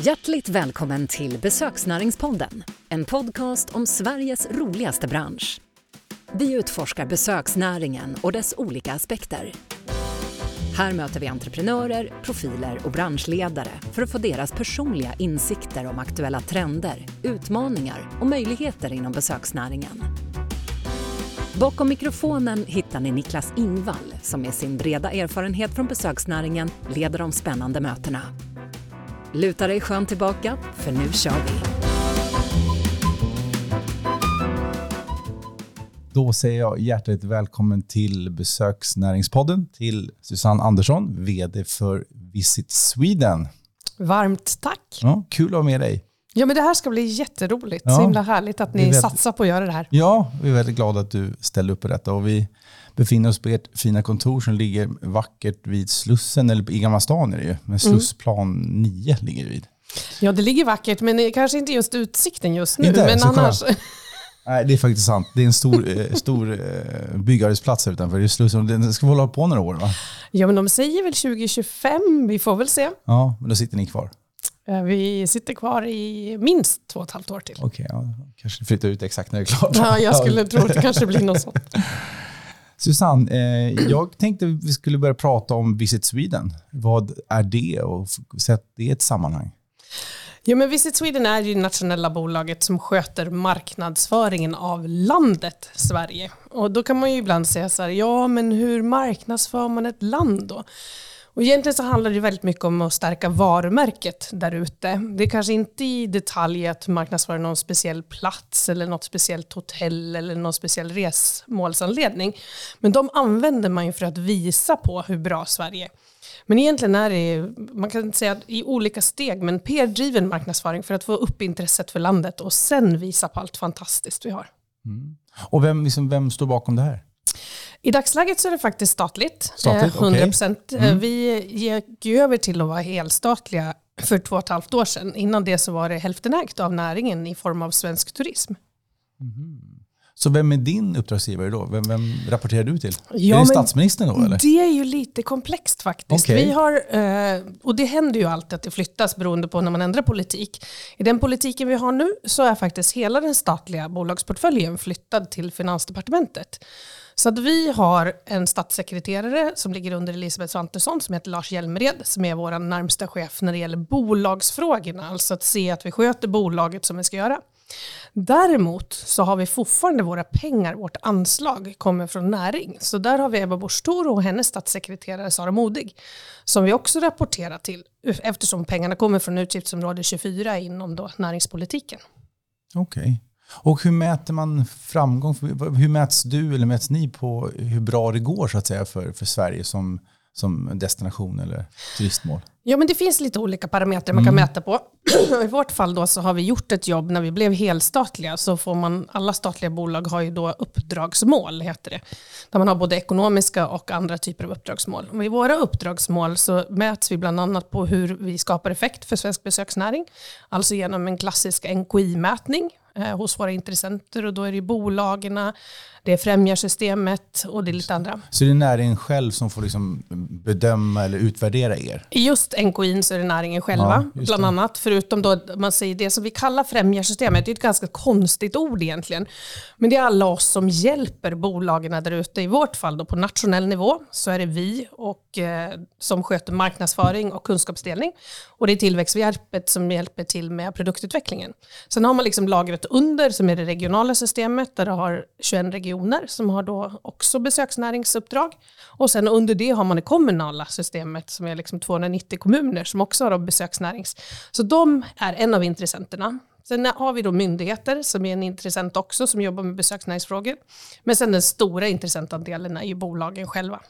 Hjärtligt välkommen till Besöksnäringspodden, en podcast om Sveriges roligaste bransch. Vi utforskar besöksnäringen och dess olika aspekter. Här möter vi entreprenörer, profiler och branschledare för att få deras personliga insikter om aktuella trender, utmaningar och möjligheter inom besöksnäringen. Bakom mikrofonen hittar ni Niklas Ingvall som med sin breda erfarenhet från besöksnäringen leder de spännande mötena. Luta dig skönt tillbaka, för nu kör vi! Då säger jag hjärtligt välkommen till Besöksnäringspodden till Susanne Andersson, VD för Visit Sweden. Varmt tack. Ja, kul att ha med dig. Ja, men det här ska bli jätteroligt. Ja. Så himla härligt att ni vet- satsar på att göra det här. Ja, vi är väldigt glada att du ställer upp på detta. Och vi befinner oss på ert fina kontor som ligger vackert vid Slussen, eller i Gamla stan är det ju. Men Slussplan 9 ligger det vid. Ja, det ligger vackert, men kanske inte just utsikten just nu. Inte? men annars, Nej, det är faktiskt sant. Det är en stor, eh, stor eh, byggarbetsplats här utanför. Det är Slussen. Den ska hålla på några år va? ja, men de säger väl 2025, vi får väl se. Ja, men då sitter ni kvar. Eh, Vi sitter kvar i minst två och ett halvt år till. Okej, ja, kanske flyttar ut exakt när det är klart. Ja, jag skulle tro att det kanske blir något sånt. Susanne, eh, jag tänkte vi skulle börja prata om Visit Sweden. Vad är det och sätt det i ett sammanhang? Jo, men Visit Sweden är ju det nationella bolaget som sköter marknadsföringen av landet Sverige. Och då kan man ju ibland säga så här, ja men hur marknadsför man ett land då? Och egentligen så handlar det väldigt mycket om att stärka varumärket där ute. Det är kanske inte i detalj att marknadsföra någon speciell plats eller något speciellt hotell eller någon speciell resmålsanledning. Men de använder man ju för att visa på hur bra Sverige är. Men egentligen är det, man kan säga att i olika steg, men PR-driven marknadsföring för att få upp intresset för landet och sen visa på allt fantastiskt vi har. Mm. Och vem, liksom, vem står bakom det här? I dagsläget så är det faktiskt statligt. Statligt, Eh, 100 procent. Vi gick ju över till att vara helstatliga för två och ett halvt år sedan. Innan det så var det hälften ägt av näringen i form av svensk turism. Så vem är din uppdragsgivare då? Vem, vem rapporterar du till? Ja, är det statsministern då eller? Det är ju lite komplext faktiskt. Okej. Vi har, eh, och det händer ju alltid att det flyttas beroende på när man ändrar politik. I den politiken vi har nu så är faktiskt hela den statliga bolagsportföljen flyttad till Finansdepartementet. Så att vi har en statssekreterare som ligger under Elisabeth Svantesson som heter Lars Hjälmered som är vår närmsta chef när det gäller bolagsfrågorna. Alltså att se att vi sköter bolaget som vi ska göra. Däremot så har vi fortfarande våra pengar, vårt anslag kommer från näring. Så där har vi Ebba Busch Thor och hennes statssekreterare Sara Modig som vi också rapporterar till eftersom pengarna kommer från utgiftsområde 24 inom då näringspolitiken. Okej. Och hur mäter man framgång? Hur mäts du eller mäts ni på hur bra det går så att säga för, för Sverige som, som destination eller turistmål? Ja, men det finns lite olika parametrar man kan mäta på. I vårt fall då så har vi gjort ett jobb när vi blev helstatliga så får man, alla statliga bolag har ju då uppdragsmål, heter det. Där man har både ekonomiska och andra typer av uppdragsmål. Och I våra uppdragsmål så mäts vi bland annat på hur vi skapar effekt för svensk besöksnäring. Alltså genom en klassisk NKI-mätning eh, hos våra intressenter och då är det bolagen, det är främjarsystemet och det är lite andra. Så det är näringen själv som får liksom bedöma eller utvärdera er? I just NKI så är det näringen själva, Ja, bland det. annat. Förutom då man säger det som vi kallar främjarsystemet, det är ett ganska konstigt ord egentligen. Men det är alla oss som hjälper bolagen där ute. I vårt fall då på nationell nivå så är det vi och, eh, som sköter marknadsföring och kunskapsdelning. Och det är Tillväxthjälpet som hjälper till med produktutvecklingen. Sen har man liksom lagret under som är det regionala systemet där du har 21 regioner som har då också besöksnäringsuppdrag. Och sen under det har man det kommunala systemet som är liksom 290 kommuner som också har besöksnärings. Så de är en av intressenterna. Sen har vi då myndigheter som är en intressent också som jobbar med besöksnäringsfrågor. Men sen den stora intressentandelen är ju bolagen själva.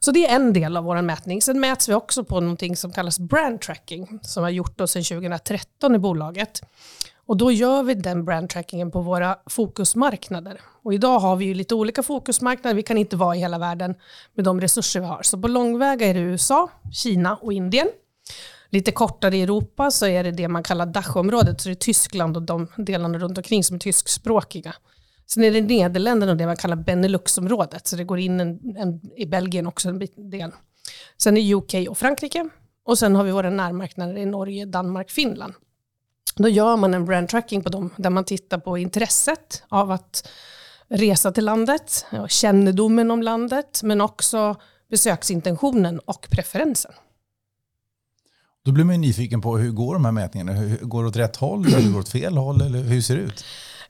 Så det är en del av vår mätning. Sen mäts vi också på någonting som kallas brand tracking som har gjort oss sedan 2013 i bolaget. Och då gör vi den brand trackingen på våra fokusmarknader. Och idag har vi ju lite olika fokusmarknader. Vi kan inte vara i hela världen med de resurser vi har. Så på långväga är det USA, Kina och Indien. Lite kortare i Europa så är det det man kallar Dachområdet, så det är Tyskland och de delarna runt omkring som är tyskspråkiga. Sen är det Nederländerna och det man kallar Beneluxområdet, så det går in en, en, i Belgien också en bit- del. Sen är UK och Frankrike. och sen har vi våra närmarknader i Norge, Danmark, Finland. Då gör man en brand tracking på dem där man tittar på intresset av att resa till landet, kännedomen om landet, men också besöksintentionen och preferensen. Då blir man nyfiken på hur går de här mätningarna? Hur, går det åt rätt håll eller går det åt fel håll? Eller hur ser det ut?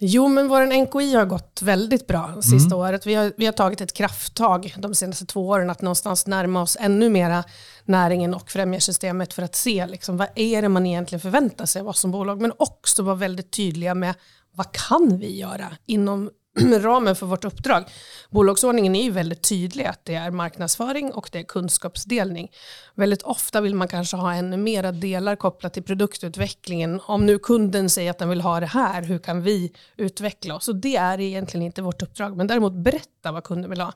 Jo, men vår NKI har gått väldigt bra sista mm. året. Vi har, vi har tagit ett krafttag de senaste två åren att någonstans närma oss ännu mera näringen och främjarsystemet för att se liksom, vad är det man egentligen förväntar sig av oss som bolag. Men också vara väldigt tydliga med vad kan vi göra inom ramen för vårt uppdrag. Bolagsordningen är ju väldigt tydlig att det är marknadsföring och det är kunskapsdelning. Väldigt ofta vill man kanske ha ännu mera delar kopplat till produktutvecklingen. Om nu kunden säger att den vill ha det här, hur kan vi utveckla oss? Och det är egentligen inte vårt uppdrag, men däremot berätta vad kunden vill ha.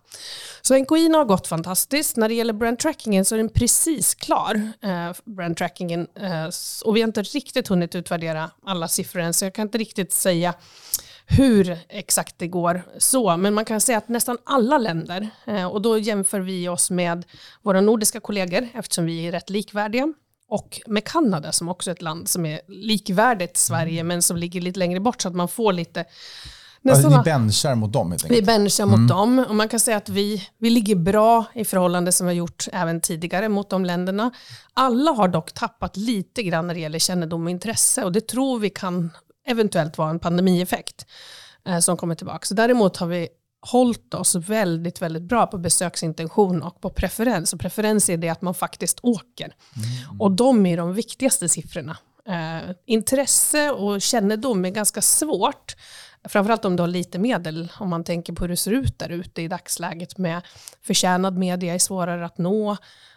Så NKI har gått fantastiskt. När det gäller brand trackingen så är den precis klar, eh, brand trackingen. Eh, och vi har inte riktigt hunnit utvärdera alla siffror än, så jag kan inte riktigt säga hur exakt det går så, men man kan säga att nästan alla länder, eh, och då jämför vi oss med våra nordiska kollegor eftersom vi är rätt likvärdiga, och med Kanada som också är ett land som är likvärdigt Sverige men som ligger lite längre bort så att man får lite Nästan, alltså, ni benchar mot dem helt enkelt? Vi benchar mm. mot dem och man kan säga att vi, vi ligger bra i förhållande som vi har gjort även tidigare mot de länderna. Alla har dock tappat lite grann när det gäller kännedom och intresse och det tror vi kan eventuellt vara en pandemieffekt eh, som kommer tillbaka. Så däremot har vi hållit oss väldigt, väldigt bra på besöksintention och på preferens. Och preferens är det att man faktiskt åker. Mm. Och de är de viktigaste siffrorna. Eh, intresse och kännedom är ganska svårt. Framförallt om du har lite medel, om man tänker på hur det ser ut där ute i dagsläget med förtjänad media är svårare att nå.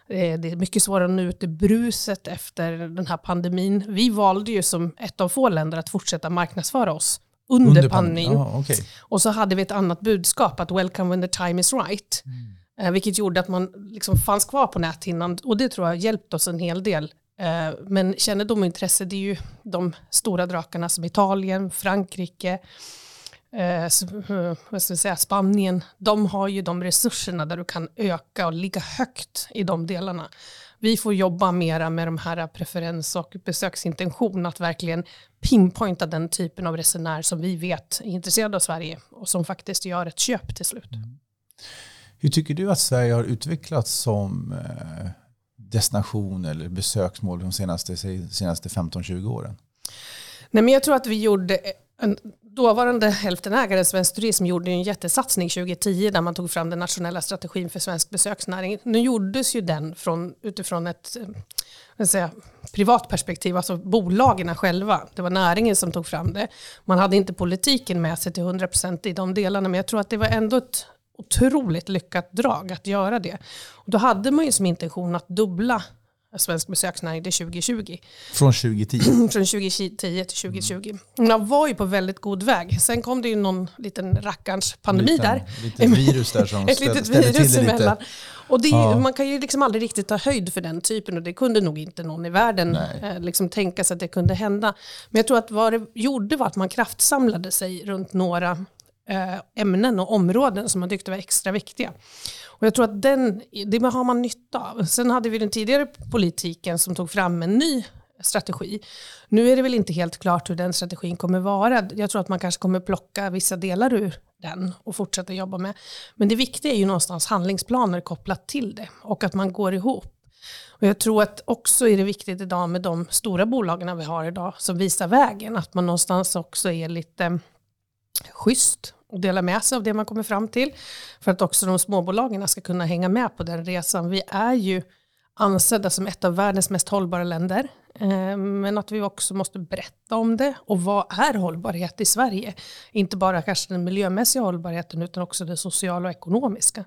Eh, det är mycket svårare att nå ut i bruset efter den här pandemin. Vi valde ju som ett av få länder att fortsätta marknadsföra oss under, under pandemin. Ah, okay. Och så hade vi ett annat budskap, att welcome when the time is right. Mm. Eh, vilket gjorde att man liksom fanns kvar på näthinnan och det tror jag hjälpt oss en hel del. Eh, men kännedom och intresse, det är ju de stora drakarna som Italien, Frankrike, eh, vad ska säga, Spanien, de har ju de resurserna där du kan öka och ligga högt i de delarna. Vi får jobba mera med de här preferens och besöksintention, att verkligen pinpointa den typen av resenär som vi vet är intresserad av Sverige och som faktiskt gör ett köp till slut. Mm. Hur tycker du att Sverige har utvecklats som eh, destination eller besöksmål de senaste, senaste 15-20 åren? Nej, men jag tror att vi gjorde dåvarande hälftenägare Svensk Turism gjorde en jättesatsning 2010 där man tog fram den nationella strategin för svensk besöksnäring. Nu gjordes ju den från, utifrån ett eh, säga, privat perspektiv, alltså bolagen själva. Det var näringen som tog fram det. Man hade inte politiken med sig till 100% i de delarna, men jag tror att det var ändå ett otroligt lyckat drag att göra det. Och då hade man ju som intention att dubbla svensk besöksnäring till 2020. Från 2010? Från 2010 till 2020. Man var ju på väldigt god väg. Sen kom det ju någon liten rackarns pandemi liten, där. Lite virus där som Ett litet virus emellan. Och det, ja. man kan ju liksom aldrig riktigt ta höjd för den typen och det kunde nog inte någon i världen eh, liksom tänka sig att det kunde hända. Men jag tror att vad det gjorde var att man kraftsamlade sig runt några eh, ämnen och områden som man tyckte var extra viktiga. Och jag tror att den, det har man nytta av. Sen hade vi den tidigare politiken som tog fram en ny strategi. Nu är det väl inte helt klart hur den strategin kommer vara. Jag tror att man kanske kommer plocka vissa delar ur den och fortsätta jobba med. Men det viktiga är ju någonstans handlingsplaner kopplat till det och att man går ihop. Och jag tror att också är det viktigt idag med de stora bolagen vi har idag som visar vägen, att man någonstans också är lite schysst och dela med sig av det man kommer fram till. För att också de småbolagen ska kunna hänga med på den resan. Vi är ju ansedda som ett av världens mest hållbara länder. Eh, men att vi också måste berätta om det. Och vad är hållbarhet i Sverige? Inte bara kanske den miljömässiga hållbarheten utan också den sociala och ekonomiska.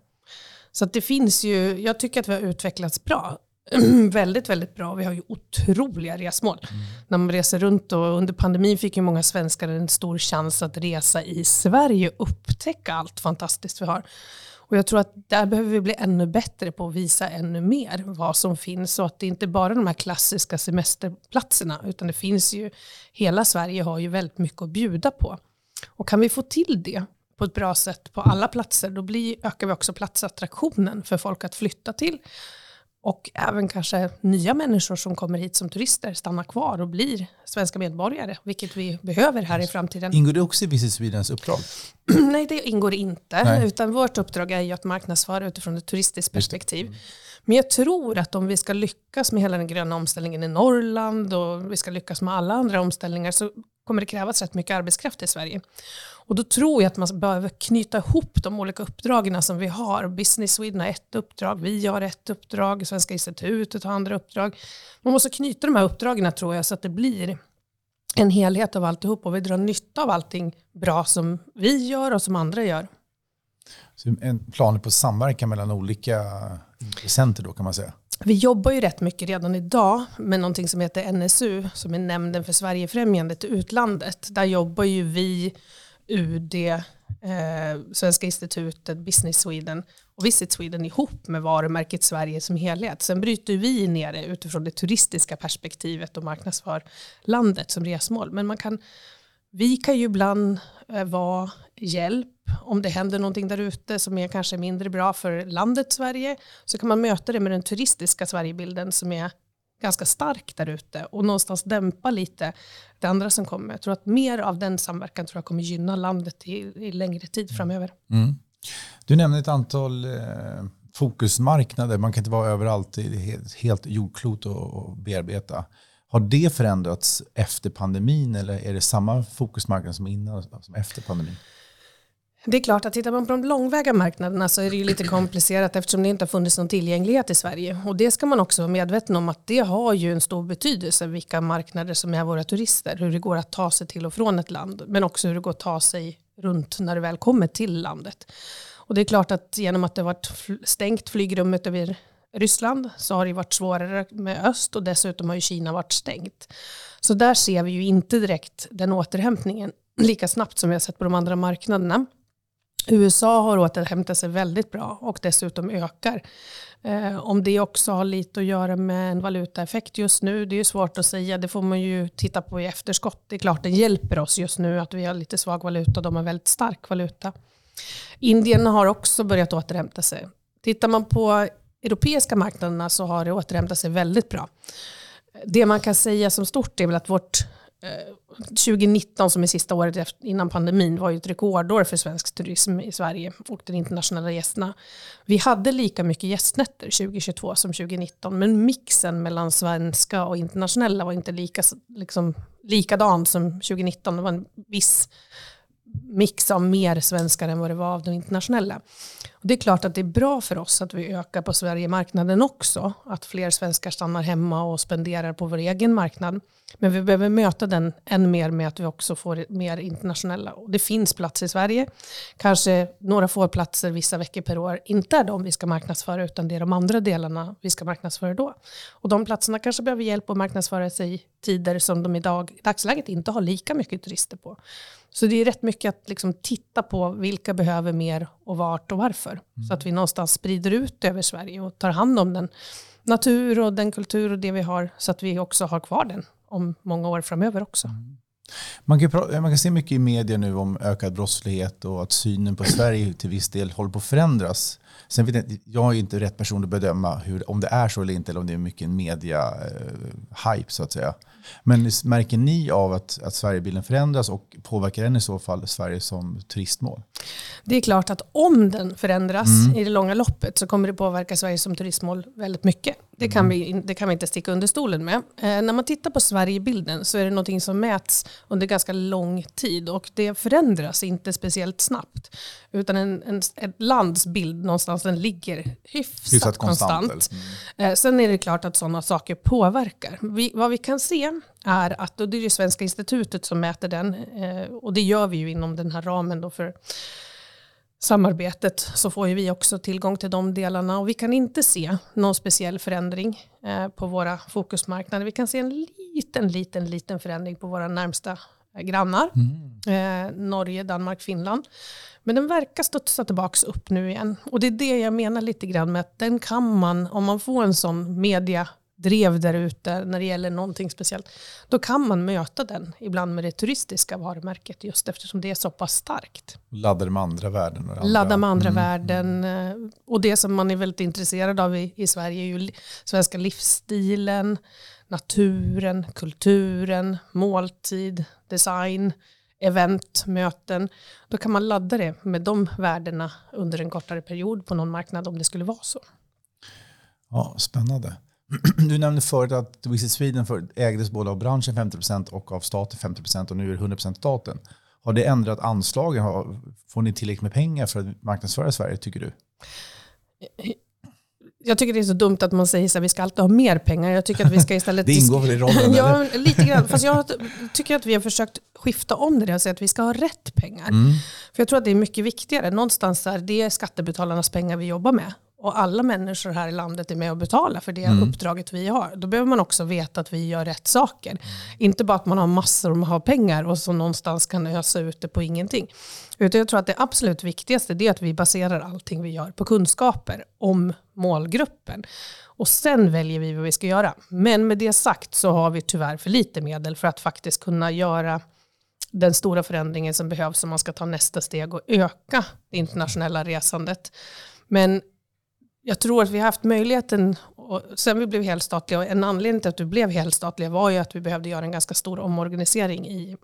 Så att det finns ju, jag tycker att vi har utvecklats bra. väldigt, väldigt bra. Vi har ju otroliga resmål. Mm. När man reser runt och under pandemin fick ju många svenskar en stor chans att resa i Sverige och upptäcka allt fantastiskt vi har. Och jag tror att där behöver vi bli ännu bättre på att visa ännu mer vad som finns. Och att det inte bara är de här klassiska semesterplatserna, utan det finns ju, hela Sverige har ju väldigt mycket att bjuda på. Och kan vi få till det på ett bra sätt på alla platser, då blir, ökar vi också platsattraktionen för folk att flytta till och även kanske nya människor som kommer hit som turister stannar kvar och blir svenska medborgare, vilket vi behöver här i framtiden. Ingår det också i Visit Swedens uppdrag? Nej, det ingår inte. Nej. Utan vårt uppdrag är ju att marknadsföra utifrån ett turistiskt perspektiv. Men jag tror att om vi ska lyckas med hela den gröna omställningen i Norrland och vi ska lyckas med alla andra omställningar så kommer det krävas rätt mycket arbetskraft i Sverige. Och då tror jag att man behöver knyta ihop de olika uppdragen som vi har. Business Sweden har ett uppdrag, vi har ett uppdrag, Svenska institutet har andra uppdrag. Man måste knyta de här uppdragen tror jag så att det blir en helhet av alltihop och vi drar nytta av allting bra som vi gör och som andra gör. Så en plan på samverkan mellan olika intressenter då kan man säga? Vi jobbar ju rätt mycket redan idag med någonting som heter NSU, som är Nämnden för Sverigefrämjandet i utlandet. Där jobbar ju vi, UD, eh, Svenska institutet, Business Sweden och Visit Sweden ihop med varumärket Sverige som helhet. Sen bryter vi ner det utifrån det turistiska perspektivet och marknadsför landet som resmål. Men man kan, vi kan ju ibland eh, vara hjälp om det händer någonting där ute som är kanske mindre bra för landet Sverige så kan man möta det med den turistiska Sverigebilden som är ganska stark där ute och någonstans dämpa lite det andra som kommer. Jag tror att mer av den samverkan tror jag kommer gynna landet i, i längre tid mm. framöver. Mm. Du nämnde ett antal eh, fokusmarknader. Man kan inte vara överallt i helt, helt jordklot och, och bearbeta. Har det förändrats efter pandemin eller är det samma fokusmarknad som innan som efter pandemin? Det är klart att tittar man på de långväga marknaderna så är det ju lite komplicerat eftersom det inte har funnits någon tillgänglighet i Sverige. Och det ska man också vara medveten om att det har ju en stor betydelse vilka marknader som är våra turister. Hur det går att ta sig till och från ett land men också hur det går att ta sig runt när du väl kommer till landet. Och det är klart att genom att det har varit stängt flygrummet över Ryssland så har det varit svårare med öst och dessutom har ju Kina varit stängt. Så där ser vi ju inte direkt den återhämtningen lika snabbt som vi har sett på de andra marknaderna. USA har återhämtat sig väldigt bra och dessutom ökar. Eh, om det också har lite att göra med en valutaeffekt just nu, det är ju svårt att säga. Det får man ju titta på i efterskott. Det är klart det hjälper oss just nu att vi har lite svag valuta och de har väldigt stark valuta. Indien har också börjat återhämta sig. Tittar man på europeiska marknaderna så har det återhämtat sig väldigt bra. Det man kan säga som stort är väl att vårt eh, 2019 som är sista året innan pandemin var ju ett rekordår för svensk turism i Sverige och de internationella gästerna. Vi hade lika mycket gästnätter 2022 som 2019 men mixen mellan svenska och internationella var inte lika, liksom, likadan som 2019. Det var en viss mix av mer svenskar än vad det var av de internationella. Det är klart att det är bra för oss att vi ökar på Sverigemarknaden också. Att fler svenskar stannar hemma och spenderar på vår egen marknad. Men vi behöver möta den än mer med att vi också får mer internationella. Och det finns plats i Sverige. Kanske några få platser vissa veckor per år. Inte är de vi ska marknadsföra utan det är de andra delarna vi ska marknadsföra då. Och de platserna kanske behöver hjälp att marknadsföra sig i tider som de i dagsläget inte har lika mycket turister på. Så det är rätt mycket att liksom titta på vilka behöver mer och vart och varför. Mm. Så att vi någonstans sprider ut över Sverige och tar hand om den natur och den kultur och det vi har så att vi också har kvar den om många år framöver också. Mm. Man kan, man kan se mycket i media nu om ökad brottslighet och att synen på Sverige till viss del håller på att förändras. Sen vet jag, jag är inte rätt person att bedöma hur, om det är så eller inte, eller om det är mycket media-hype eh, så att säga. Men märker ni av att, att Sverigebilden förändras och påverkar den i så fall Sverige som turistmål? Det är klart att om den förändras mm. i det långa loppet så kommer det påverka Sverige som turistmål väldigt mycket. Det kan, mm. vi, det kan vi inte sticka under stolen med. Eh, när man tittar på Sverigebilden så är det någonting som mäts under ganska lång tid och det förändras inte speciellt snabbt. Utan en, en, ett lands bild någonstans den ligger hyfsat, hyfsat konstant. konstant. Mm. Eh, sen är det klart att sådana saker påverkar. Vi, vad vi kan se är att, och det är det Svenska institutet som mäter den, eh, och det gör vi ju inom den här ramen då för samarbetet så får ju vi också tillgång till de delarna och vi kan inte se någon speciell förändring eh, på våra fokusmarknader. Vi kan se en liten, liten, liten förändring på våra närmsta grannar. Mm. Eh, Norge, Danmark, Finland. Men den verkar studsa tillbaka upp nu igen. Och det är det jag menar lite grann med att den kan man, om man får en sån media drev där ute när det gäller någonting speciellt, då kan man möta den ibland med det turistiska varumärket just eftersom det är så pass starkt. Laddar med andra värden. Och andra. Ladda med andra mm. värden. Eh, och det som man är väldigt intresserad av i, i Sverige är ju svenska livsstilen, naturen, kulturen, måltid, design, event, möten. Då kan man ladda det med de värdena under en kortare period på någon marknad om det skulle vara så. Ja, Spännande. Du nämnde förut att Visit Sweden ägdes både av branschen 50% och av staten 50% och nu är det 100% staten. Har det ändrat anslagen? Får ni tillräckligt med pengar för att marknadsföra Sverige tycker du? Jag tycker det är så dumt att man säger att vi ska alltid ha mer pengar. Jag tycker att vi ska istället... det ingår väl i rollen? ja, lite grann. Fast jag tycker att vi har försökt skifta om det och säga att vi ska ha rätt pengar. Mm. För jag tror att det är mycket viktigare. Någonstans där det är skattebetalarnas pengar vi jobbar med och alla människor här i landet är med och betalar för det mm. uppdraget vi har. Då behöver man också veta att vi gör rätt saker. Inte bara att man har massor av pengar och så någonstans kan ösa ut det på ingenting. Utan jag tror att det absolut viktigaste är att vi baserar allting vi gör på kunskaper om målgruppen. Och sen väljer vi vad vi ska göra. Men med det sagt så har vi tyvärr för lite medel för att faktiskt kunna göra den stora förändringen som behövs om man ska ta nästa steg och öka det internationella resandet. Men jag tror att vi har haft möjligheten, och sen vi blev helstatliga, och en anledning till att vi blev helstatliga var ju att vi behövde göra en ganska stor omorganisering i,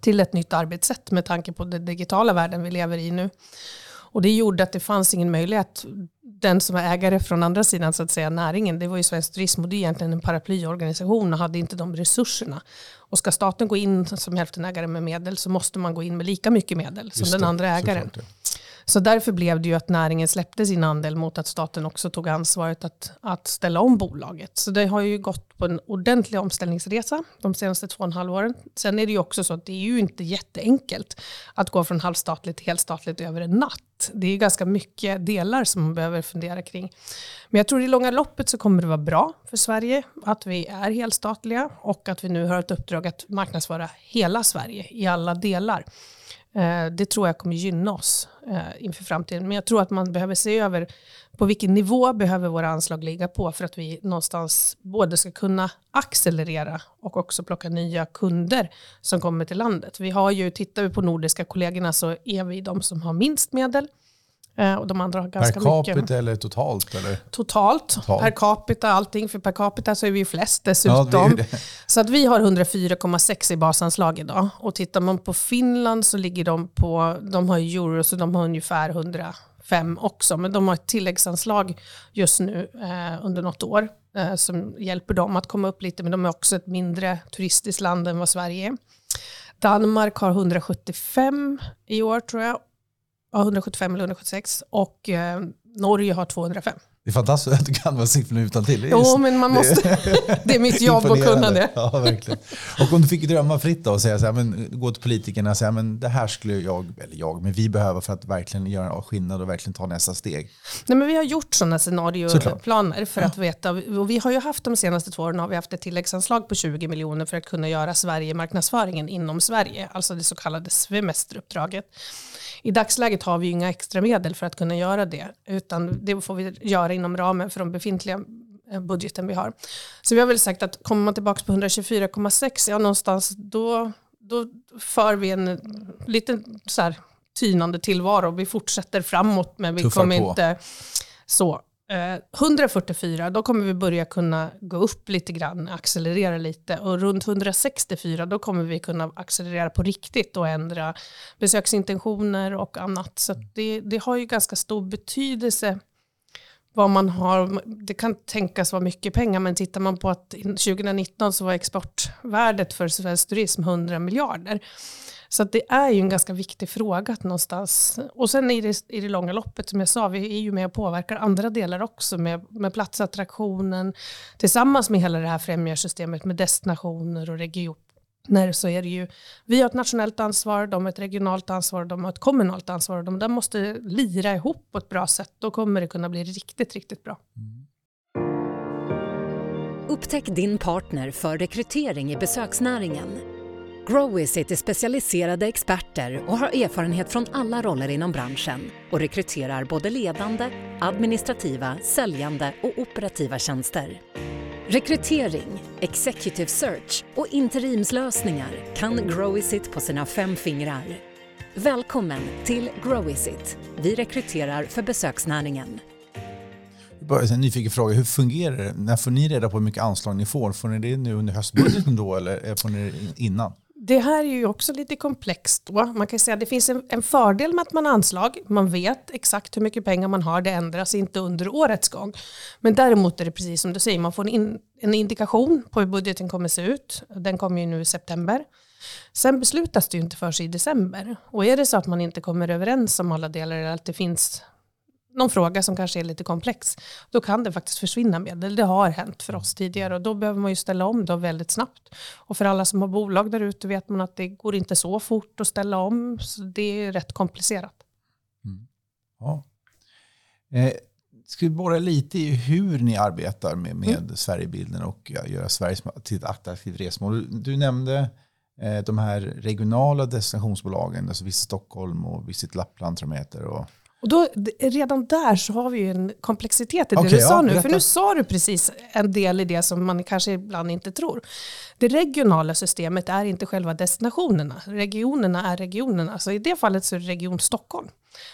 till ett nytt arbetssätt med tanke på den digitala världen vi lever i nu. Och det gjorde att det fanns ingen möjlighet. Den som var ägare från andra sidan, så att säga näringen, det var ju Svensk Turism och det är egentligen en paraplyorganisation och hade inte de resurserna. Och ska staten gå in som hälftenägare med medel så måste man gå in med lika mycket medel som den andra ägaren. Så därför blev det ju att näringen släppte sin andel mot att staten också tog ansvaret att, att ställa om bolaget. Så det har ju gått på en ordentlig omställningsresa de senaste två och en halv åren. Sen är det ju också så att det är ju inte jätteenkelt att gå från halvstatligt till helstatligt över en natt. Det är ganska mycket delar som man behöver fundera kring. Men jag tror i långa loppet så kommer det vara bra för Sverige att vi är helstatliga och att vi nu har ett uppdrag att marknadsföra hela Sverige i alla delar. Eh, det tror jag kommer gynna oss eh, inför framtiden. Men jag tror att man behöver se över på vilken nivå behöver våra anslag ligga på för att vi någonstans både ska kunna accelerera och också plocka nya kunder som kommer till landet. Vi har ju, tittar vi på nordiska kollegorna så är vi de som har minst medel. Eh, och de andra har ganska per capita mycket. eller totalt? Eller? Totalt, totalt, per capita allting. För per capita så är vi ju flest dessutom. Ja, det det. Så att vi har 104,6 i basanslag idag. Och tittar man på Finland så ligger de på, de har euro så de har ungefär 105 också. Men de har ett tilläggsanslag just nu eh, under något år eh, som hjälper dem att komma upp lite. Men de är också ett mindre turistiskt land än vad Sverige är. Danmark har 175 i år tror jag Ja, 175 eller 176 och eh, Norge har 205. Det är fantastiskt att du kan vara siffrorna utan till. Jo, men man måste. det är mitt jobb att kunna det. Ja, verkligen. Och om du fick drömma fritt då och säga så här, men, gå till politikerna och säga men det här skulle jag, eller jag, men vi behöva för att verkligen göra skillnad och verkligen ta nästa steg. Nej, men vi har gjort sådana scenarioplaner för att veta. Och vi har ju haft de senaste två åren har vi haft ett tilläggsanslag på 20 miljoner för att kunna göra Sverige-marknadsföringen inom Sverige, alltså det så kallade svemesteruppdraget. I dagsläget har vi inga extra medel för att kunna göra det, utan det får vi göra inom ramen för de befintliga eh, budgeten vi har. Så vi har väl sagt att kommer man tillbaka på 124,6, ja någonstans då, då för vi en liten så här, tynande tillvaro. Vi fortsätter framåt men vi Tuffar kommer på. inte så. 144, eh, då kommer vi börja kunna gå upp lite grann, accelerera lite. Och runt 164, då kommer vi kunna accelerera på riktigt och ändra besöksintentioner och annat. Så det, det har ju ganska stor betydelse vad man har. Det kan tänkas vara mycket pengar, men tittar man på att 2019 så var exportvärdet för svensk turism 100 miljarder. Så det är ju en ganska viktig fråga någonstans. Och sen i det, i det långa loppet, som jag sa, vi är ju med och påverkar andra delar också med, med platsattraktionen tillsammans med hela det här främjarsystemet med destinationer och partner så är det ju, vi har ett nationellt ansvar, de har ett regionalt ansvar, de har ett kommunalt ansvar. De där måste lira ihop på ett bra sätt. Då kommer det kunna bli riktigt, riktigt bra. Mm. Upptäck din partner för rekrytering i besöksnäringen Growvisit är specialiserade experter och har erfarenhet från alla roller inom branschen och rekryterar både ledande, administrativa, säljande och operativa tjänster. Rekrytering, executive search och interimslösningar kan Growizit på sina fem fingrar. Välkommen till Growizit. Vi rekryterar för besöksnäringen. Bara en nyfiken fråga, hur fungerar det? När får ni reda på hur mycket anslag ni får? Får ni det nu under höstbudgeten då eller eh, får ni det innan? Det här är ju också lite komplext. Då. Man kan säga att det finns en, en, fördel med att man har anslag. Man vet exakt hur mycket pengar man har. Det ändras inte under årets gång. Men däremot är det precis som du säger, man får en, in, en indikation på hur budgeten kommer se ut. Den kommer ju nu i september. Sen beslutas det ju inte för i december. Och är det så att man inte kommer överens om alla delar eller att det finns någon fråga som kanske är lite komplex, då kan det faktiskt försvinna medel. Det har hänt för oss tidigare och då behöver man ju ställa om då väldigt snabbt. Och för alla som har bolag där ute vet man att det går inte så fort att ställa om, så det är rätt komplicerat. Mm. Ja. Eh, ska vi borra lite i hur ni arbetar med, med mm. Sverigebilden och göra Sverige till ett attraktivt resmål. Du nämnde eh, de här regionala destinationsbolagen, alltså Visit Stockholm och Visit Lappland tror jag och och då, redan där så har vi ju en komplexitet i det okay, du sa ja, nu. Berätta. För nu sa du precis en del i det som man kanske ibland inte tror. Det regionala systemet är inte själva destinationerna. Regionerna är regionerna. Så i det fallet så är det Region Stockholm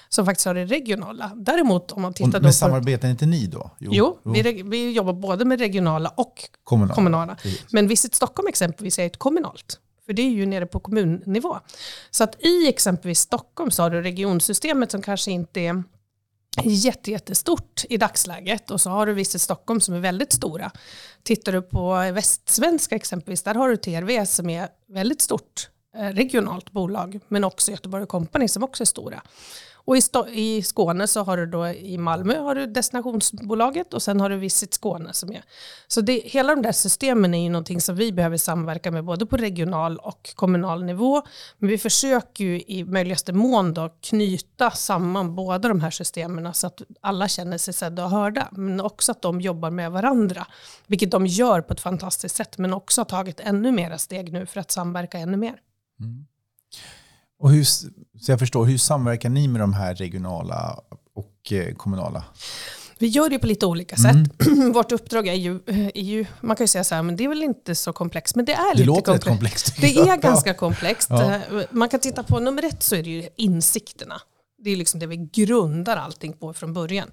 som faktiskt har det regionala. Däremot om man tittar och, Men samarbetar inte ni då? Jo, jo, jo. Vi, vi, jobbar både med regionala och kommunala. kommunala. Men Visit Stockholm exempelvis är ett kommunalt. För det är ju nere på kommunnivå. Så att i exempelvis Stockholm så har du regionsystemet som kanske inte är jättestort i dagsläget och så har du Visit Stockholm som är väldigt stora. Tittar du på Västsvenska exempelvis, där har du TRV som är väldigt stort eh, regionalt bolag, men också Göteborg Company som också är stora. Och i, i Skåne så har du då i Malmö har du destinationsbolaget och sen har du Visit Skåne som är. Så det, hela de där systemen är ju någonting som vi behöver samverka med både på regional och kommunal nivå. Men vi försöker ju i möjligaste mån då knyta samman båda de här systemen så att alla känner sig sedda och hörda. Men också att de jobbar med varandra, vilket de gör på ett fantastiskt sätt. Men också har tagit ännu mera steg nu för att samverka ännu mer. Mm. Och hur, så jag förstår, hur samverkar ni med de här regionala och eh, kommunala? Vi gör det på lite olika sätt. Mm. Vårt uppdrag är ju, är ju, man kan ju säga så här, men det är väl inte så komplext, men det är det lite låter komplext. komplext det är ganska komplext. Ja. Man kan titta på nummer ett så är det ju insikterna. Det är liksom det vi grundar allting på från början.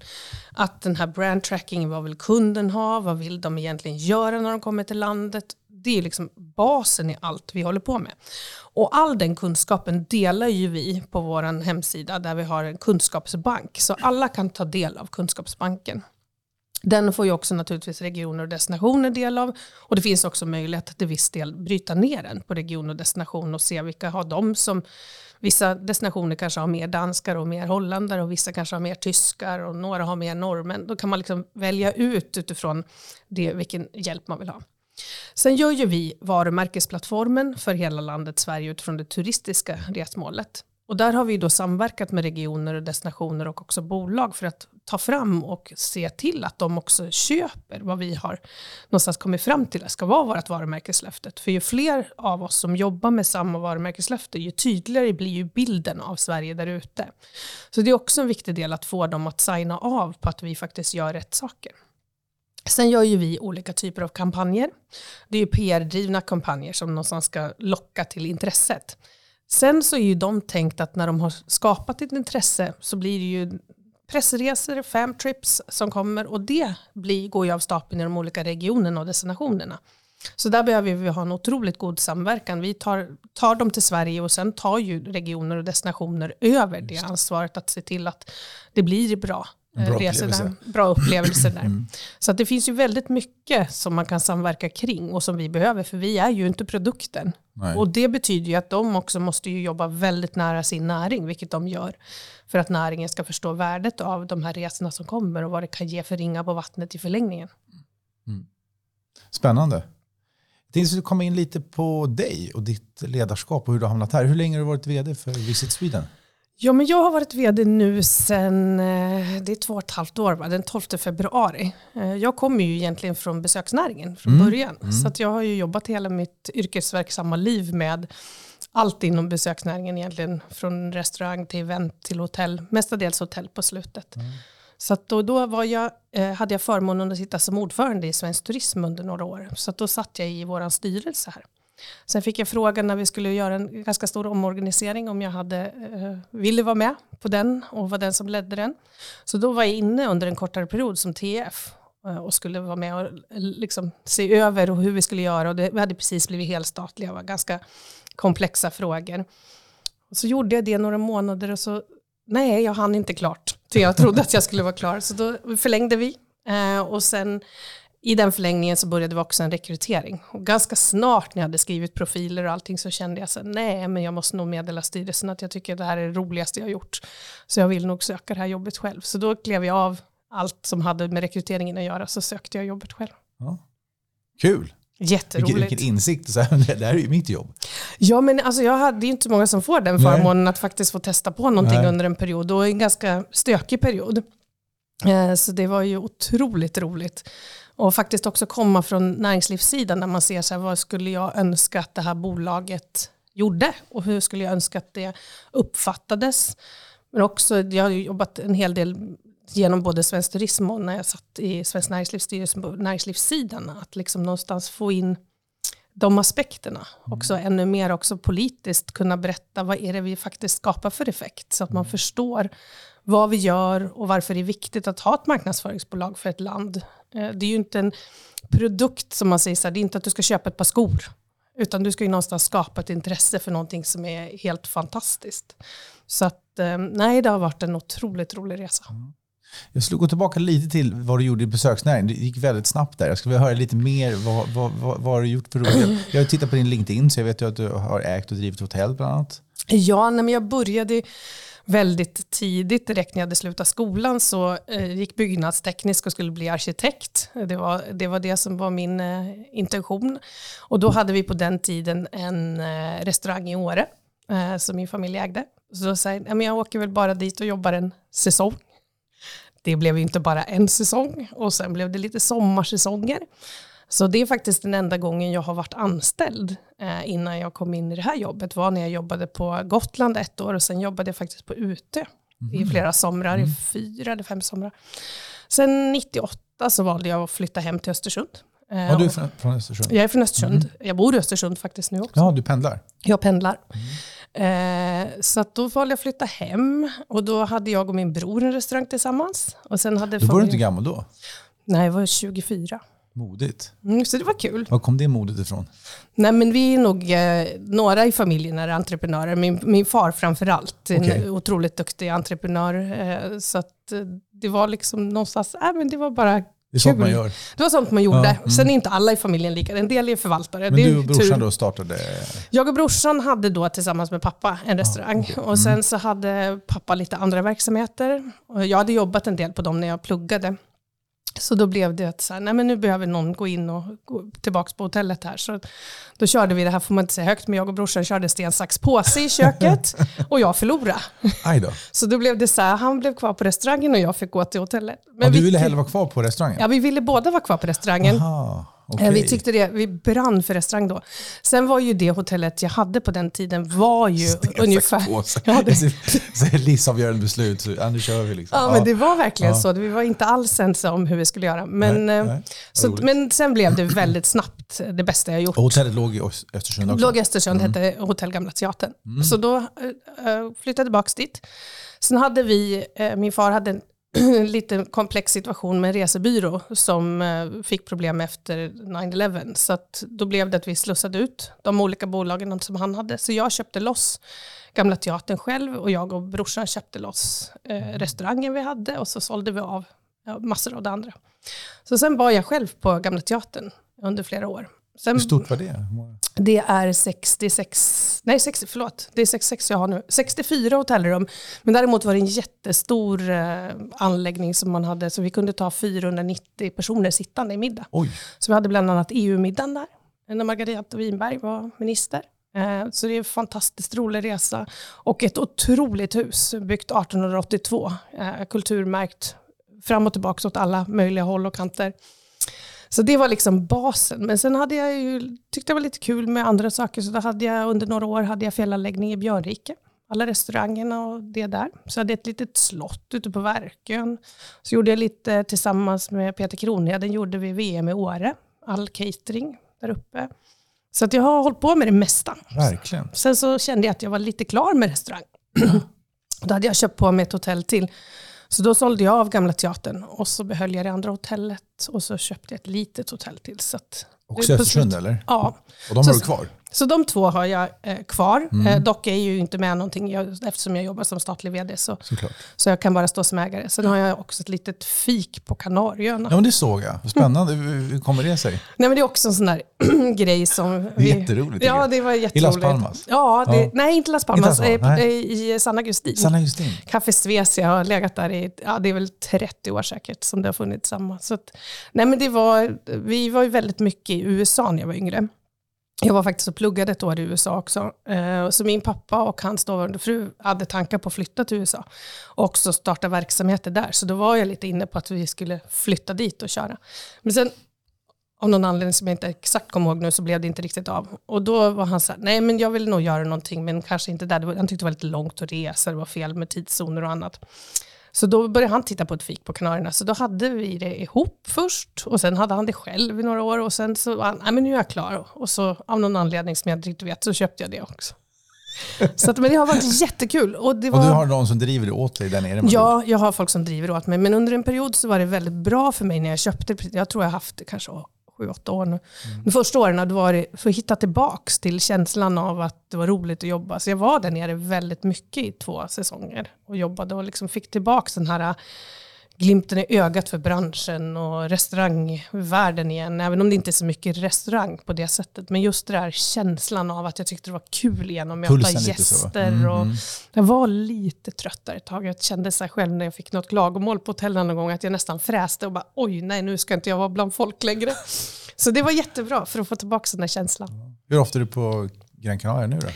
Att den här brand tracking, vad vill kunden ha? Vad vill de egentligen göra när de kommer till landet? Det är liksom basen i allt vi håller på med. Och all den kunskapen delar ju vi på vår hemsida där vi har en kunskapsbank. Så alla kan ta del av kunskapsbanken. Den får ju också naturligtvis regioner och destinationer del av. Och det finns också möjlighet att till viss del bryta ner den på region och destination och se vilka har de som Vissa destinationer kanske har mer danskar och mer holländare och vissa kanske har mer tyskar och några har mer norrmän. Då kan man liksom välja ut utifrån det, vilken hjälp man vill ha. Sen gör ju vi varumärkesplattformen för hela landet Sverige utifrån det turistiska resmålet. Och där har vi då samverkat med regioner och destinationer och också bolag för att ta fram och se till att de också köper vad vi har någonstans kommit fram till ska vara vårt varumärkeslöftet. För ju fler av oss som jobbar med samma varumärkeslöfte, ju tydligare blir ju bilden av Sverige där ute. Så det är också en viktig del att få dem att signa av på att vi faktiskt gör rätt saker. Sen gör ju vi olika typer av kampanjer. Det är ju PR-drivna kampanjer som någonstans ska locka till intresset. Sen så är ju de tänkt att när de har skapat ett intresse så blir det ju pressresor, famtrips som kommer och det blir, går ju av stapeln i de olika regionerna och destinationerna. Så där behöver vi ha en otroligt god samverkan. Vi tar, tar dem till Sverige och sen tar ju regioner och destinationer över det ansvaret att se till att det blir bra bra resor där. Bra upplevelser där. Mm. Så att det finns ju väldigt mycket som man kan samverka kring och som vi behöver, för vi är ju inte produkten. Nej. Och det betyder ju att de också måste jobba väldigt nära sin näring, vilket de gör, för att näringen ska förstå värdet av de här resorna som kommer och vad det kan ge för ringa på vattnet i förlängningen. Mm. Spännande. Jag tänkte komma in lite på dig och ditt ledarskap och hur du har hamnat här. Hur länge har du varit vd för Visit Sweden? Ja, men jag har varit vd nu sedan, eh, det är två och ett halvt år, va? den 12 februari. Eh, jag kommer ju egentligen från besöksnäringen från mm. början. Mm. Så jag har ju jobbat hela mitt yrkesverksamma liv med allt inom besöksnäringen egentligen. Från restaurang till event till hotell, mestadels hotell på slutet. Mm. Så då, då var jag, eh, hade jag förmånen att sitta som ordförande i Svensk Turism under några år. Så då satt jag i vår styrelse här. Sen fick jag frågan när vi skulle göra en ganska stor omorganisering om jag hade, eh, ville vara med på den och var den som ledde den. Så då var jag inne under en kortare period som TF eh, och skulle vara med och eh, liksom se över hur vi skulle göra. Och det, vi hade precis blivit helstatliga, var ganska komplexa frågor. Och så gjorde jag det några månader och så, nej jag hann inte klart. För jag trodde att jag skulle vara klar. Så då förlängde vi. Eh, och sen i den förlängningen så började vi också en rekrytering. Och ganska snart när jag hade skrivit profiler och allting så kände jag så nej men jag måste nog meddela styrelsen att jag tycker att det här är det roligaste jag har gjort. Så jag vill nog söka det här jobbet själv. Så då klev jag av allt som hade med rekryteringen att göra så sökte jag jobbet själv. Ja. Kul! Jätteroligt. Vilken, vilken insikt, så här, det här är ju mitt jobb. Ja men alltså jag hade ju inte många som får den förmånen att faktiskt få testa på någonting Nej. under en period och en ganska stökig period. Eh, så det var ju otroligt roligt. Och faktiskt också komma från näringslivssidan när man ser så här, vad skulle jag önska att det här bolaget gjorde och hur skulle jag önska att det uppfattades. Men också, jag har jobbat en hel del genom både Svensk Turism och när jag satt i Svensk Näringslivsstyrelse på näringslivssidan, att liksom någonstans få in de aspekterna. Mm. Också ännu mer också politiskt kunna berätta vad är det vi faktiskt skapar för effekt. Så att man mm. förstår vad vi gör och varför det är viktigt att ha ett marknadsföringsbolag för ett land. Eh, det är ju inte en produkt som man säger så här, det är inte att du ska köpa ett par skor. Utan du ska ju någonstans skapa ett intresse för någonting som är helt fantastiskt. Så att eh, nej, det har varit en otroligt rolig resa. Mm. Jag skulle gå tillbaka lite till vad du gjorde i besöksnäringen. Det gick väldigt snabbt där. Jag skulle vilja höra lite mer. Vad, vad, vad, vad har du gjort för roligt? Jag har tittat på din LinkedIn så jag vet ju att du har ägt och drivit hotell bland annat. Ja, nej, men jag började väldigt tidigt, direkt när jag hade slutat skolan, så eh, gick byggnadsteknisk och skulle bli arkitekt. Det var, det var det som var min eh, intention. Och då hade vi på den tiden en eh, restaurang i Åre eh, som min familj ägde. Så då sa jag, jag åker väl bara dit och jobbar en säsong. Det blev ju inte bara en säsong och sen blev det lite sommarsäsonger. Så det är faktiskt den enda gången jag har varit anställd eh, innan jag kom in i det här jobbet var när jag jobbade på Gotland ett år och sen jobbade jag faktiskt på Ute mm. i flera somrar, mm. i fyra eller fem somrar. Sen 98 så valde jag att flytta hem till Östersund. Eh, ja, du är från, från Östersund? Jag är från Östersund. Mm. Jag bor i Östersund faktiskt nu också. Ja, du pendlar? Jag pendlar. Mm. Eh, så då valde jag att flytta hem och då hade jag och min bror en restaurang tillsammans. Och sen hade då var du inte gammal då? Nej, jag var 24. Modigt. Mm, så det var kul. Var kom det modet ifrån? Nej, men vi är nog eh, några i familjen är entreprenörer. Min, min far framförallt, okay. en otroligt duktig entreprenör. Eh, så att, eh, det var liksom någonstans, äh, men det var bara det är sånt man gör. Det var sånt man gjorde. Ja, mm. Sen är inte alla i familjen lika. En del är förvaltare. Men du och brorsan tur. då startade? Jag och brorsan hade då tillsammans med pappa en restaurang. Ja, okay. Och sen mm. så hade pappa lite andra verksamheter. Och jag hade jobbat en del på dem när jag pluggade. Så då blev det att så här, nej men nu behöver någon gå in och gå tillbaka på hotellet här. Så då körde vi, det här får man inte säga högt, men jag och brorsan körde sten, sax, påse i köket och jag förlorade. Då. Så då blev det så här, han blev kvar på restaurangen och jag fick gå till hotellet. Men ja, du ville hellre vara kvar på restaurangen? Ja, vi ville båda vara kvar på restaurangen. Aha. Okay. Vi tyckte det, vi brann för restaurang då. Sen var ju det hotellet jag hade på den tiden var ju Sten, ungefär... Ja, det, livsavgörande beslut, så ja, nu kör vi liksom. Ja, ja. men det var verkligen ja. så. Vi var inte alls ense om hur vi skulle göra. Men, nej, nej, så, men sen blev det väldigt snabbt det bästa jag gjort. Och hotellet låg i Östersund också? Låg i Östersund, mm. hette Hotell Gamla Teatern. Mm. Så då äh, flyttade jag tillbaka dit. Sen hade vi, äh, min far hade en lite komplex situation med en resebyrå som eh, fick problem efter 9-11. Så då blev det att vi slussade ut de olika bolagen som han hade. Så jag köpte loss Gamla Teatern själv och jag och brorsan köpte loss eh, restaurangen vi hade och så sålde vi av massor av det andra. Så sen var jag själv på Gamla Teatern under flera år. Sen, Hur stort var det? Det är 66, nej 60, förlåt, det är 66 jag har nu. 64 hotellrum. Men däremot var det en jättestor eh, anläggning som man hade, så vi kunde ta 490 personer sittande i middag. Oj. Så vi hade bland annat EU-middagen där, när Margareta Winberg var minister. Eh, så det är en fantastiskt rolig resa. Och ett otroligt hus, byggt 1882. Eh, kulturmärkt fram och tillbaka åt alla möjliga håll och kanter. Så det var liksom basen. Men sen hade jag ju, tyckte det var lite kul med andra saker. Så då hade jag under några år hade jag fjällanläggning i Björnrike. alla restaurangerna och det där. Så hade jag ett litet slott ute på Verkön. Så gjorde jag lite tillsammans med Peter Kronheden, gjorde vi VM i Åre, all catering där uppe. Så att jag har hållit på med det mesta. Verkligen. Sen så kände jag att jag var lite klar med restaurang. då hade jag köpt på mig ett hotell till. Så då sålde jag av Gamla Teatern och så behöll jag det andra hotellet och så köpte jag ett litet hotell till. Så att Också i Östersund eller? Ja. Och de Så- har du kvar? Så de två har jag eh, kvar. Mm. Eh, dock är ju inte med någonting jag, eftersom jag jobbar som statlig vd. Så, Såklart. så jag kan bara stå som ägare. Sen har jag också ett litet fik på Kanarieöarna. Ja men det såg jag. Vad Spännande. Hur hur kommer det sig? Nej, men det är också en sån där grej som... Det är jätteroligt, Ja, jag. det var I jätteroligt. Las Palmas? Ja, det, Ja. nej inte Las Inte Las Palmas. Palmas, eh, nej. I San Agustin. Sanna Justin. Café Svecia har legat där i, ja det är väl 30 år säkert som det har funnits samma. Så att, nej men det var, vi var ju väldigt mycket i USA när jag var yngre. Jag var faktiskt och pluggade ett år i USA också. Eh, så min pappa och hans dåvarande fru hade tankar på att flytta till USA. Och också starta verksamheter där. Så då var jag lite inne på att vi skulle flytta dit och köra. Men sen av någon anledning som jag inte exakt kommer ihåg nu så blev det inte riktigt av. Och då var han så här, nej men jag vill nog göra någonting men kanske inte där. Han tyckte det var lite långt att resa, det var fel med tidszoner och annat. Så då började han titta på ett fik på Kanarierna. Så då hade vi det ihop först och sen hade han det själv i några år och sen så var han, nej men nu är jag klar. Och så av någon anledning som jag inte riktigt vet så köpte jag det också. Så att, men det har varit jättekul. Och, det Och var, du har någon som driver det åt dig där nere? Ja, jag har folk som driver åt mig. Men under en period så var det väldigt bra för mig när jag köpte. Jag tror jag haft det kanske sju, åtta år nu. De första åren då var det för att hitta tillbaks till känslan av att det var roligt att jobba. Så jag var där nere väldigt mycket i två säsonger och jobbade och liksom fick tillbaks den här glimten i ögat för branschen och restaurangvärlden igen. Även om det inte är så mycket restaurang på det sättet. Men just det där känslan av att jag tyckte det var kul igen att möta gäster. Mm, och mm. jag var lite trött där ett tag. Jag kände så här själv när jag fick något klagomål på hotellet någon gång att jag nästan fräste och bara oj nej nu ska inte jag vara bland folk längre. Så det var jättebra för att få tillbaka den där känslan. Hur ofta är du på Gran Canaria nu då?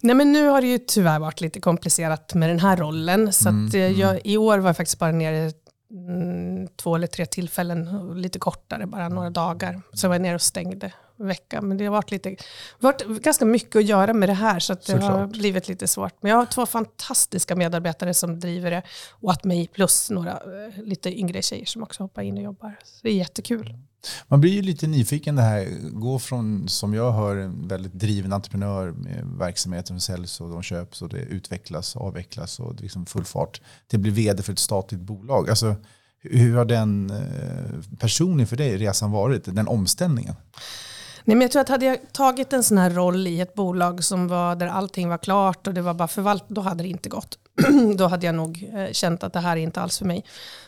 Nej men nu har det ju tyvärr varit lite komplicerat med den här rollen. Så Mm, eh, jag, i år var jag faktiskt bara nere mm, två eller tre tillfällen, lite kortare, bara några dagar. Så jag var nere och stängde en vecka. Men det har varit, lite, varit ganska mycket att göra med det här så det har blivit lite svårt. Men jag har två fantastiska medarbetare som driver det och att mig plus några eh, lite yngre tjejer som också hoppar in och jobbar. Så det är jättekul. Man blir ju lite nyfiken det här, gå från, som jag hör, en väldigt driven entreprenör med verksamheter som säljs och de köps och det utvecklas och avvecklas och det är liksom full fart till att bli vd för ett statligt bolag. Alltså, hur har den eh, personen personligen för dig resan varit, den omställningen? Nej, men jag tror att hade jag tagit en sån här roll i ett bolag som var där allting var klart och det var bara förvalt, då hade det inte gått. då hade jag nog eh, känt att det här är inte alls för mig.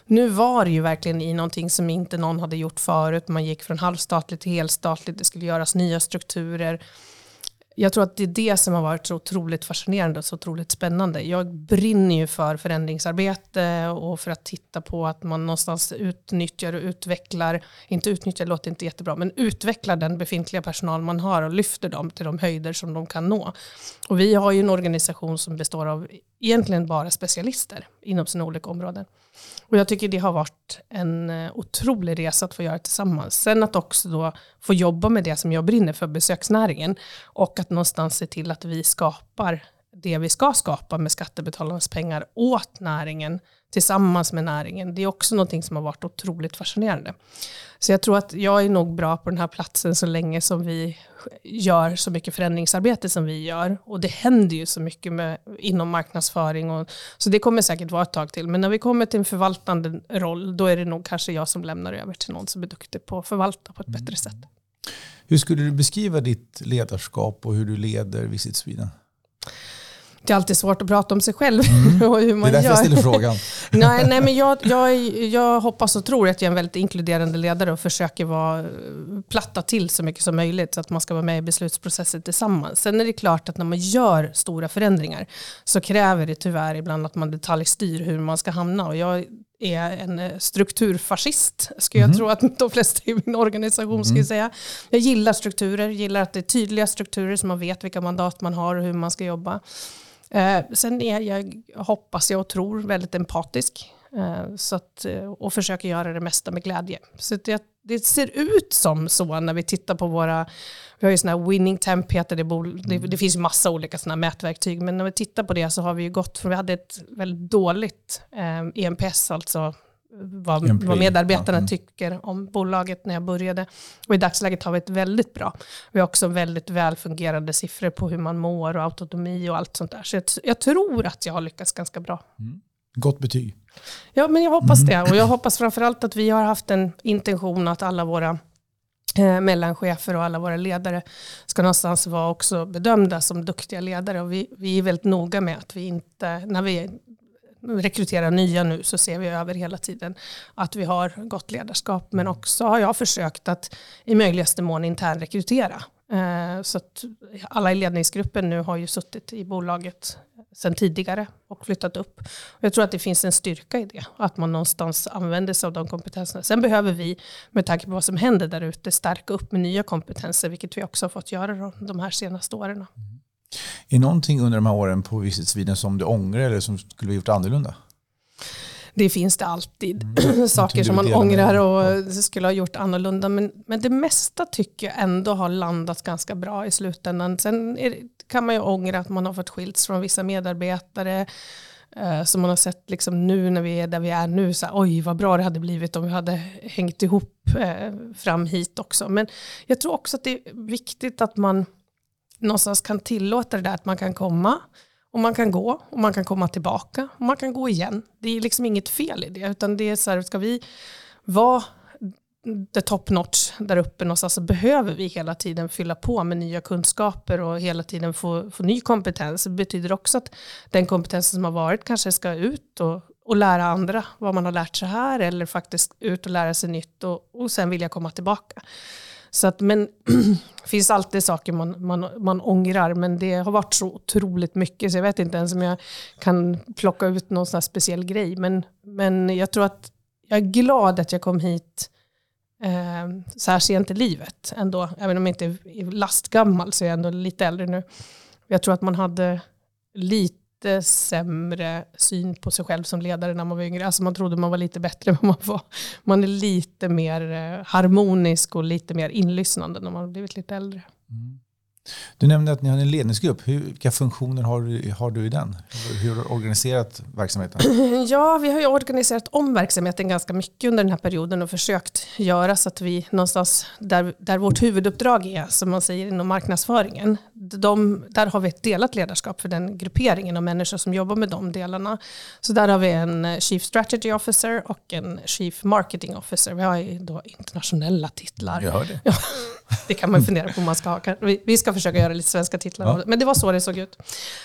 Nu var det ju verkligen i någonting som inte någon hade gjort förut. Man gick från halvstatligt till helstatligt, det skulle göras nya strukturer. Jag tror att det är det som har varit så otroligt fascinerande och så otroligt spännande. Jag brinner ju för förändringsarbete och för att titta på att man någonstans utnyttjar och utvecklar, inte utnyttjar låter inte jättebra, men utvecklar den befintliga personal man har och lyfter dem till de höjder som de kan nå. Och vi har ju en organisation som består av egentligen bara specialister inom sina olika områden. Och jag tycker det har varit en eh, otrolig resa att få göra tillsammans. Sen att också då få jobba med det som jag brinner för, besöksnäringen. Och att någonstans se till att vi skapar det vi ska skapa med skattebetalarnas pengar åt näringen tillsammans med näringen. Det är också någonting som har varit otroligt fascinerande. Så jag tror att jag är nog bra på den här platsen så länge som vi gör så mycket förändringsarbete som vi gör. Och det händer ju så mycket med, inom marknadsföring. Och, så det kommer säkert vara ett tag till. Men när vi kommer till en förvaltande roll, då är det nog kanske jag som lämnar över till någon som är duktig på att förvalta på ett bättre sätt. Hur skulle du beskriva ditt ledarskap och hur du leder Visit Sweden? Det är alltid svårt att prata om sig själv och hur Det är man därför gör. jag ställer frågan. nej, nej, men jag, jag, jag hoppas och tror att jag är en väldigt inkluderande ledare och försöker vara, platta till så mycket som möjligt så att man ska vara med i beslutsprocessen tillsammans. Sen är det klart att när man gör stora förändringar så kräver det tyvärr ibland att man detaljstyr hur man ska hamna. Och jag är en eh, strukturfascist, skulle jag tro att de flesta i min organisation skulle säga. Jag gillar strukturer, gillar att det är tydliga strukturer så man vet vilka mandat man har och hur man ska jobba. Eh, sen är jag, hoppas jag och tror, väldigt empatisk. Eh, så att, eh, och försöker göra det mesta med glädje. Så det, det ser ut som så när vi tittar på våra, vi har ju sådana här winning temp heter det, det, det finns ju massa olika sådana mätverktyg, men när vi tittar på det så har vi ju gått från, vi hade ett väldigt dåligt eh, EMPS, alltså vad, vad medarbetarna mm. tycker om bolaget när jag började. Och i dagsläget har vi ett väldigt bra. Vi har också väldigt välfungerande siffror på hur man mår och autonomi och allt sånt där. Så jag, jag tror att jag har lyckats ganska bra. Mm. Gott betyg. Ja, men jag hoppas mm. det. Och jag hoppas framförallt att vi har haft en intention att alla våra eh, mellanchefer och alla våra ledare ska någonstans vara också bedömda som duktiga ledare. Och vi, vi är väldigt noga med att vi inte, när vi rekryterar nya nu så ser vi över hela tiden att vi har gott ledarskap. Men också har jag försökt att i möjligaste mån intern rekrytera. Eh, så att alla i ledningsgruppen nu har ju suttit i bolaget sedan tidigare och flyttat upp. Jag tror att det finns en styrka i det, att man någonstans använder sig av de kompetenserna. Sen behöver vi, med tanke på vad som händer där ute, stärka upp med nya kompetenser, vilket vi också har fått göra de här senaste åren. Är det någonting under de här åren på Visit Sweden som du ångrar eller som skulle ha gjort annorlunda? Det finns det alltid. Mm. Saker som man ångrar och skulle ha gjort annorlunda. Men, men det mesta tycker jag ändå har landat ganska bra i slutändan. Sen det, kan man ju ångra att man har fått skilts från vissa medarbetare. Eh, som man har sett liksom nu när vi är där vi är nu. Så här, Oj vad bra det hade blivit om vi hade hängt ihop eh, fram hit också. Men jag tror också att det är viktigt att man någonstans kan tillåta det där att man kan komma och man kan gå och man kan komma tillbaka och man kan gå igen. Det är liksom inget fel i det utan det är så här, ska vi vara the top notch där uppe någonstans så behöver vi hela tiden fylla på med nya kunskaper och hela tiden få, få ny kompetens. Det betyder också att den kompetensen som har varit kanske ska ut och, och lära andra vad man har lärt sig här eller faktiskt ut och lära sig nytt och, och sen vilja komma tillbaka. Så att, men det finns alltid saker man, man, man ångrar, men det har varit så otroligt mycket så jag vet inte ens om jag kan plocka ut någon sån speciell grej. Men, men jag tror att jag är glad att jag kom hit eh, så här sent i livet ändå. Även om jag inte är lastgammal så är jag ändå lite äldre nu. Jag tror att man hade lite lite sämre syn på sig själv som ledare när man var yngre. Alltså man trodde man var lite bättre än man var. Man är lite mer eh, harmonisk och lite mer inlyssnande när man har blivit lite äldre. Mm. Du nämnde att ni har en ledningsgrupp. Vilka funktioner har du, har du i den? Hur har du organiserat verksamheten? Ja, vi har ju organiserat om verksamheten ganska mycket under den här perioden och försökt göra så att vi någonstans där, där vårt huvuduppdrag är, som man säger inom marknadsföringen, de, där har vi ett delat ledarskap för den grupperingen av människor som jobbar med de delarna. Så där har vi en Chief Strategy Officer och en Chief Marketing Officer. Vi har ju då internationella titlar. Jag hör det. Ja, det kan man fundera på om man ska ha. Vi ska försöka göra lite svenska titlar. Ja. Men det var så det såg ut.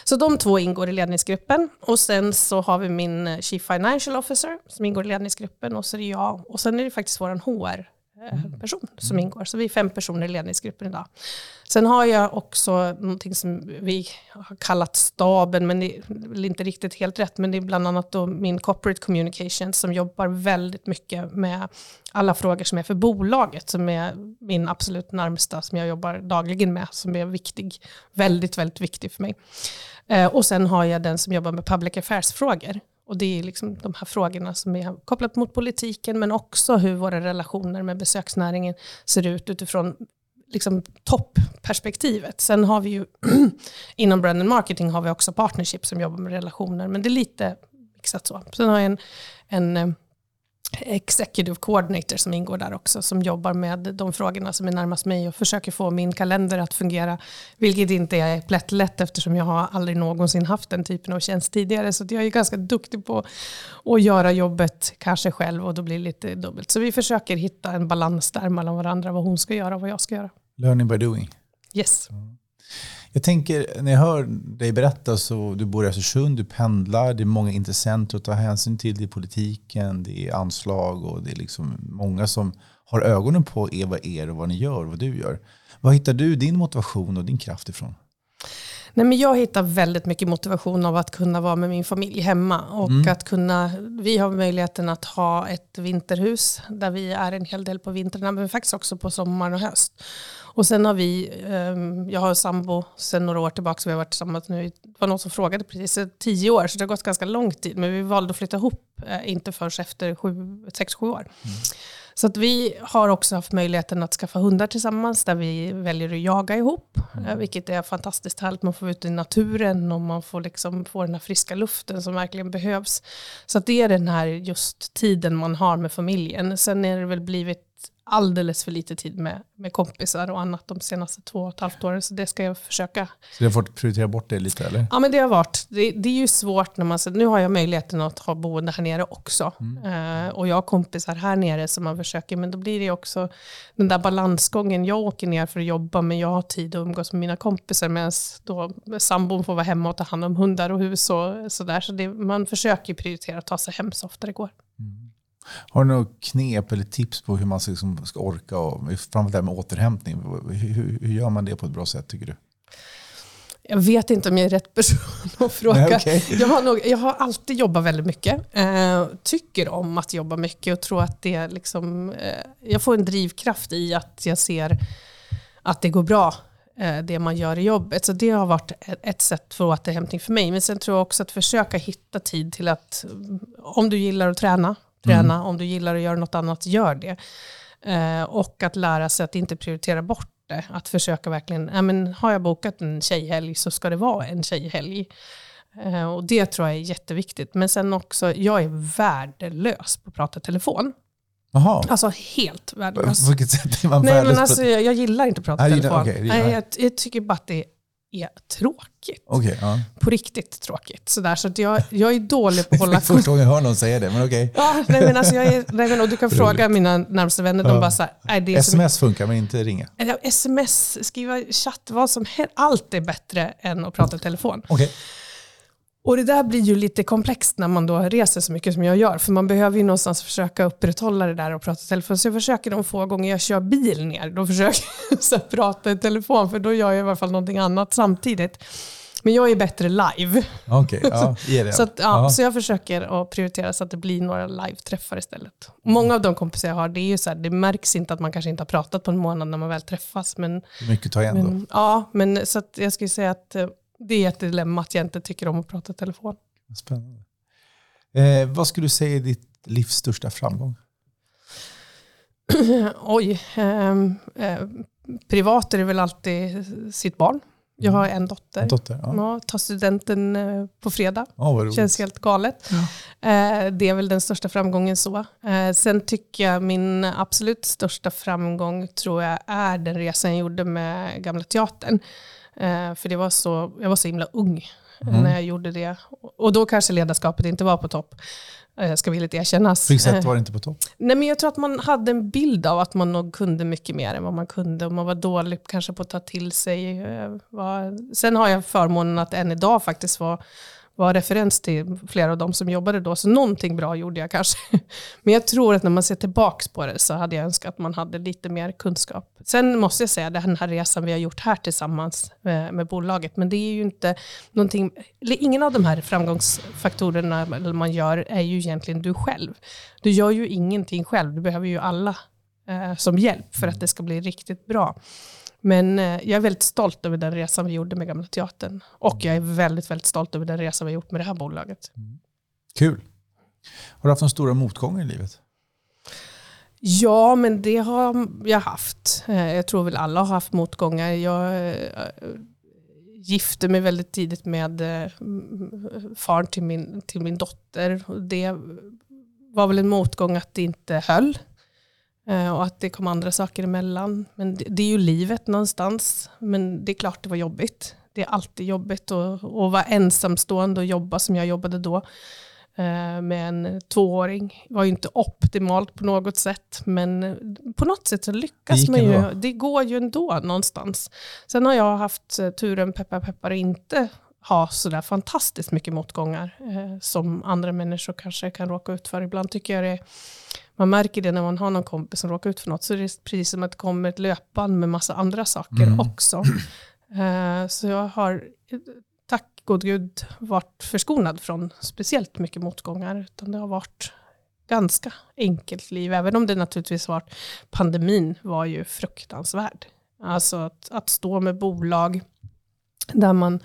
Så de två ingår i ledningsgruppen. Och sen så har vi min Chief Financial Officer som ingår i ledningsgruppen. Och så är det jag. Och sen är det faktiskt vår HR. Mm. person som ingår. Så vi är fem personer i ledningsgruppen idag. Sen har jag också någonting som vi har kallat staben, men det är inte riktigt helt rätt, men det är bland annat då min corporate communication som jobbar väldigt mycket med alla frågor som är för bolaget, som är min absolut närmsta, som jag jobbar dagligen med, som är viktig, väldigt, väldigt viktig för mig. Eh, och sen har jag den som jobbar med public affairs-frågor. Och det är liksom de här frågorna som är kopplat mot politiken, men också hur våra relationer med besöksnäringen ser ut utifrån liksom toppperspektivet. Sen har vi ju inom brand and marketing har vi också partnership som jobbar med relationer, men det är lite mixat så. Sen har jag en, en eh, executive coordinator som ingår där också, som jobbar med de frågorna som är närmast mig och försöker få min kalender att fungera, vilket inte är plättlätt eftersom jag har aldrig någonsin haft den typen av tjänst tidigare. Så jag är ganska duktig på att göra jobbet kanske själv och då blir det lite dubbelt. Så vi försöker hitta en balans där mellan varandra, vad hon ska göra och vad jag ska göra. Learning by doing. Yes. Jag tänker, när jag hör dig berätta så du bor i Östersund, du pendlar, det är många intressenter att ta hänsyn till. Det är politiken, det är anslag och det är liksom många som har ögonen på er, vad er och vad ni gör och vad du gör. Var hittar du din motivation och din kraft ifrån? Nej, men jag hittar väldigt mycket motivation av att kunna vara med min familj hemma. Och mm. att kunna, vi har möjligheten att ha ett vinterhus där vi är en hel del på vintrarna men faktiskt också på sommar och höst. Och sen har vi, um, jag har sambo sedan några år tillbaka, så vi har varit tillsammans nu, det var någon som frågade precis, tio år, så det har gått ganska lång tid, men vi valde att flytta ihop, uh, inte förrän efter sex, sju år. Mm. Så att vi har också haft möjligheten att skaffa hundar tillsammans där vi väljer att jaga ihop. Mm. Eh, vilket är fantastiskt härligt. Man får ut i naturen och man får liksom få den här friska luften som verkligen behövs. Så att det är den här just tiden man har med familjen. Sen är det väl blivit alldeles för lite tid med, med kompisar och annat de senaste två och ett halvt åren. Så det ska jag försöka. Så du har fått prioritera bort det lite eller? Ja men det har varit. Det, det är ju svårt när man säger, nu har jag möjligheten att ha boende här nere också. Mm. Uh, och jag har kompisar här nere som man försöker, men då blir det också den där balansgången. Jag åker ner för att jobba men jag har tid att umgås med mina kompisar medan då sambon får vara hemma och ta hand om hundar och hus och sådär. Så det, man försöker prioritera att ta sig hem så ofta det går. Mm. Har du några knep eller tips på hur man ska, liksom, ska orka, och, framförallt det här med återhämtning? Hur, hur, gör man det på ett bra sätt tycker du? Jag vet inte om jag är rätt person att fråga. Nej, okay. jag, har nog, jag har alltid jobbat väldigt mycket. Eh, tycker om att jobba mycket och tror att det liksom, eh, jag får en drivkraft i att jag ser att det går bra eh, det man gör i jobbet. Så det har varit ett sätt för återhämtning för mig. Men sen tror jag också att försöka hitta tid till att, om du gillar att träna, Träna, mm. om du gillar att göra något annat, gör det. Eh, och att lära sig att inte prioritera bort det. Att försöka verkligen, ja, men har jag bokat en tjejhelg så ska det vara en tjejhelg. Eh, och det tror jag är jätteviktigt. Men sen också, jag är värdelös på att prata telefon. Aha. Alltså helt värdelös. På vilket sätt är man Nej, men alltså, jag, jag gillar inte att prata telefon. Okay, Nej, jag, jag, tycker bara att det är tråkigt. Okay, ja. På riktigt tråkigt. Sådär, så att jag, jag är dålig på att hålla... Första gången jag hör någon säga det, men okej. Okay. Ja, nej, men alltså jag är, nej, men, och du kan fråga mina närmaste vänner, de bara så här, det Sms som, funkar men inte ringa? Sms, skriva chatt, vad som helst. Allt är bättre än att prata i telefon. Okay. Och det där blir ju lite komplext när man då reser så mycket som jag gör. För man behöver ju någonstans försöka upprätthålla det där och prata i telefon. Så jag försöker de få gånger jag kör bil ner, då försöker jag prata i telefon. För då gör jag i alla fall någonting annat samtidigt. Men jag är bättre live. Okay, ja, det. så, att, ja, så jag försöker att prioritera så att det blir några live-träffar istället. Många av de kompisar jag har, det är ju så här, det märks inte att man kanske inte har pratat på en månad när man väl träffas. Men, mycket att ta igen då. Ja, men så jag skulle säga att eh, det är ett dilemma att jag inte tycker om att prata i telefon. Spännande. Eh, vad skulle du säga är ditt livs största framgång? Oj. Eh, eh, privat är det väl alltid sitt barn. Jag har en dotter. Dotter ja. Ja, tar studenten eh, på fredag. Oh, Känns helt galet. Ja. Eh, det är väl den största framgången så. Eh, sen tycker jag min absolut största framgång tror jag är den resan jag gjorde med Gamla Teatern. För det var så, jag var så himla ung mm. när jag gjorde det. Och då kanske ledarskapet inte var på topp. Eh, ska villigt erkännas. På sätt var det inte på topp? Nej, men jag tror att man hade en bild av att man nog kunde mycket mer än vad man kunde. Och man var dålig kanske på att ta till sig. Eh, sen har jag förmånen att än idag faktiskt vara var referens till flera av de som jobbade då. Så någonting bra gjorde jag kanske. Men jag tror att när man ser tillbaka på det så hade jag önskat att man hade lite mer kunskap. Sen måste jag säga den här resan vi har gjort här tillsammans med, med bolaget. Men det är ju inte någonting, ingen av de här framgångsfaktorerna man gör är ju egentligen du själv. Du gör ju ingenting själv, du behöver ju alla eh, som hjälp för att det ska bli riktigt bra. Men eh, jag är väldigt stolt över den resan vi gjorde med Gamla Teatern. Och jag är väldigt, väldigt stolt över den resan vi gjort med det här bolaget. Mm. Kul. Har du haft några stora motgångar i livet? Ja, men det har jag haft. Eh, jag tror väl alla har haft motgångar. Jag eh, gifte mig väldigt tidigt med far till min, till min dotter. Det var väl en motgång att det inte höll. Eh, och att det kom andra saker emellan. Men det, det är ju livet någonstans. Men det är klart det var jobbigt. Det är alltid jobbigt att, att vara ensamstående och jobba som jag jobbade då. Eh, med en tvååring. Det var ju inte optimalt på något sätt. Men på något sätt så lyckas man ju. Bra. Det går ju ändå någonstans. Sen har jag haft turen, peppar peppar, inte ha sådär fantastiskt mycket motgångar eh, som andra människor kanske kan råka ut för. Ibland tycker jag det man märker det när man har någon kompis som råkar ut för något. Så är det precis som att det kommer ett löpband med massa andra saker mm. också. Uh, så jag har, tack god gud, varit förskonad från speciellt mycket motgångar. Utan det har varit ganska enkelt liv. Även om det naturligtvis varit, pandemin var ju fruktansvärd. Alltså att, att stå med bolag där man,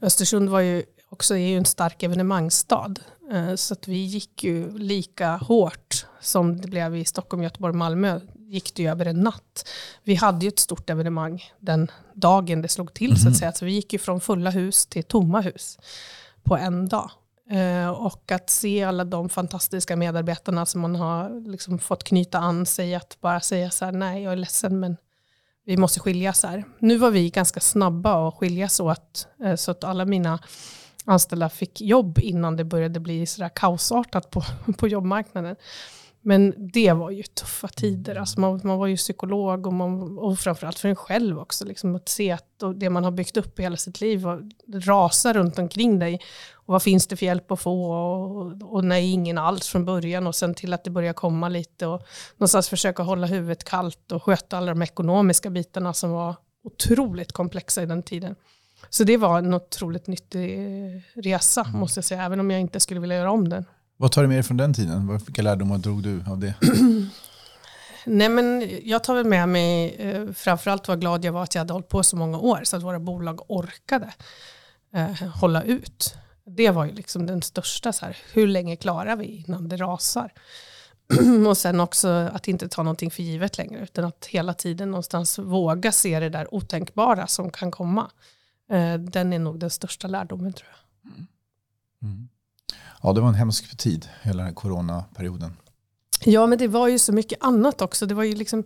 Östersund var ju också är ju en stark evenemangsstad. Eh, så att vi gick ju lika hårt som det blev i Stockholm, Göteborg, Malmö gick det ju över en natt. Vi hade ju ett stort evenemang den dagen det slog till mm så att mhm. säga. Så vi gick ju från fulla hus till tomma hus på en dag. Eh, och att se alla de fantastiska medarbetarna som man har liksom fått knyta an sig, att bara säga så här, nej jag är ledsen men vi måste skiljas här. Nu var vi ganska snabba att skiljas åt, eh, så att alla mina anställda fick jobb innan det började bli sådär kaosartat på, på jobbmarknaden. Men det var ju tuffa tider. Alltså man, man var ju psykolog och, man, och framförallt för en själv också. Liksom att se att det man har byggt upp i hela sitt liv rasar runt omkring dig. Och vad finns det för hjälp att få? Och, och nej, ingen alls från början. Och sen till att det börjar komma lite. Och någonstans försöka hålla huvudet kallt och sköta alla de ekonomiska bitarna som var otroligt komplexa i den tiden. Så det var en otroligt nyttig resa, mm. måste jag säga. Även om jag inte skulle vilja göra om den. Vad tar du med dig från den tiden? Vilka lärdomar drog du av det? Nej, men jag tar väl med mig eh, framförallt vad glad jag var att jag hade hållit på så många år så att våra bolag orkade eh, hålla ut. Det var ju liksom den största, så här, hur länge klarar vi innan det rasar? och sen också att inte ta någonting för givet längre utan att hela tiden någonstans våga se det där otänkbara som kan komma. Eh, den är nog den största lärdomen tror jag. Mm. Mm. Ja, det var en hemsk tid, hela den här coronaperioden. Ja, men det var ju så mycket annat också. Det var ju liksom,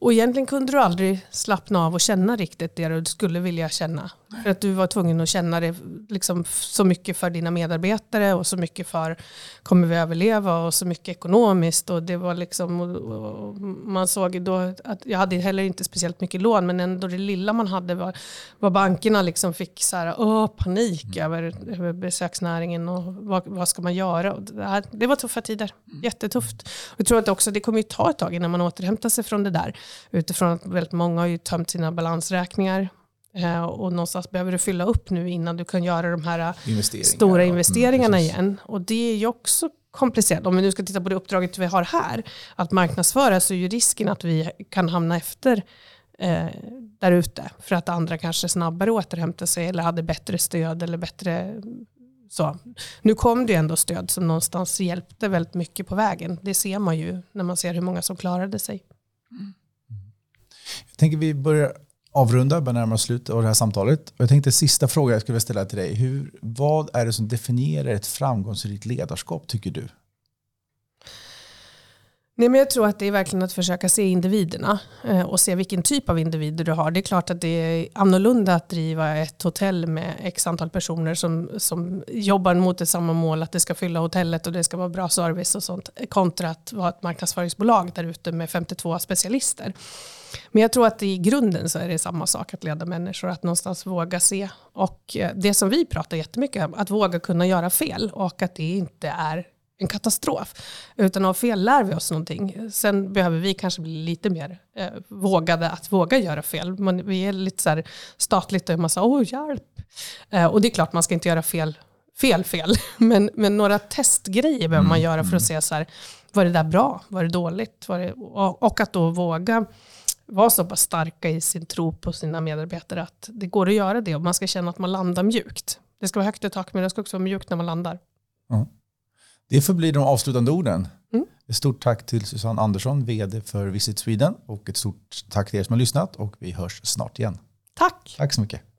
och egentligen kunde du aldrig slappna av och känna riktigt det du skulle vilja känna. För att du var tvungen att känna det liksom så mycket för dina medarbetare och så mycket för kommer vi överleva och så mycket ekonomiskt. Och det var liksom, och, man såg då att jag hade heller inte speciellt mycket lån men ändå det lilla man hade var, var bankerna liksom fick så här, åh, panik mm. över, över besöksnäringen och vad, vad ska man göra. Det, här, det var tuffa tider, mm. jättetufft. Och jag tror att också det kommer ju ta ett tag innan man återhämtar sig från det där. Utifrån att väldigt många har ju tömt sina balansräkningar Eh, och någonstans behöver du fylla upp nu innan du kan göra de här eh, Investeringar, stora investeringarna mm, igen. Och det är ju också komplicerat. Om vi nu ska titta på det uppdraget vi har här, att marknadsföra, så är ju risken att vi kan hamna efter eh, där ute. För att andra kanske snabbare återhämtar sig eller hade bättre stöd eller bättre så. Nu kom det ändå stöd som någonstans hjälpte väldigt mycket på vägen. Det ser man ju när man ser hur många som klarade sig. Mm. Jag tänker vi börjar avrunda, börjar närma oss slutet av det här samtalet. jag tänkte sista fråga jag skulle vilja ställa till dig. Hur, vad är det som definierar ett framgångsrikt ledarskap tycker du? Nej, men jag tror att det är verkligen att försöka se individerna eh, och se vilken typ av individer du har. Det är klart att det är annorlunda att driva ett hotell med x antal personer som, som jobbar mot ett samma mål, att det ska fylla hotellet och det ska vara bra service och sånt, kontra att vara ett marknadsföringsbolag där ute med 52 specialister. Men jag tror att i grunden så är det samma sak att leda människor, att någonstans våga se. Och eh, det som vi pratar jättemycket om, att våga kunna göra fel och att det inte är en katastrof. Utan av fel lär vi oss någonting. Sen behöver vi kanske bli lite mer eh, vågade att våga göra fel. Men vi är lite så här statligt och man säger åh hjälp. Eh, och det är klart man ska inte göra fel, fel, fel. Men, men några testgrejer behöver man mm, göra för att mm. se så här, var det där bra? Var det dåligt? Var det, och, och att då våga vara så pass starka i sin tro på sina medarbetare att det går att göra det och man ska känna att man landar mjukt. Det ska vara högt i tak men det ska också vara mjukt när man landar. Mm. Det får bli de avslutande orden. Mm. Ett stort tack till Susanne Andersson, vd för Visit Sweden och ett stort tack till er som har lyssnat och vi hörs snart igen. Tack. Tack så mycket.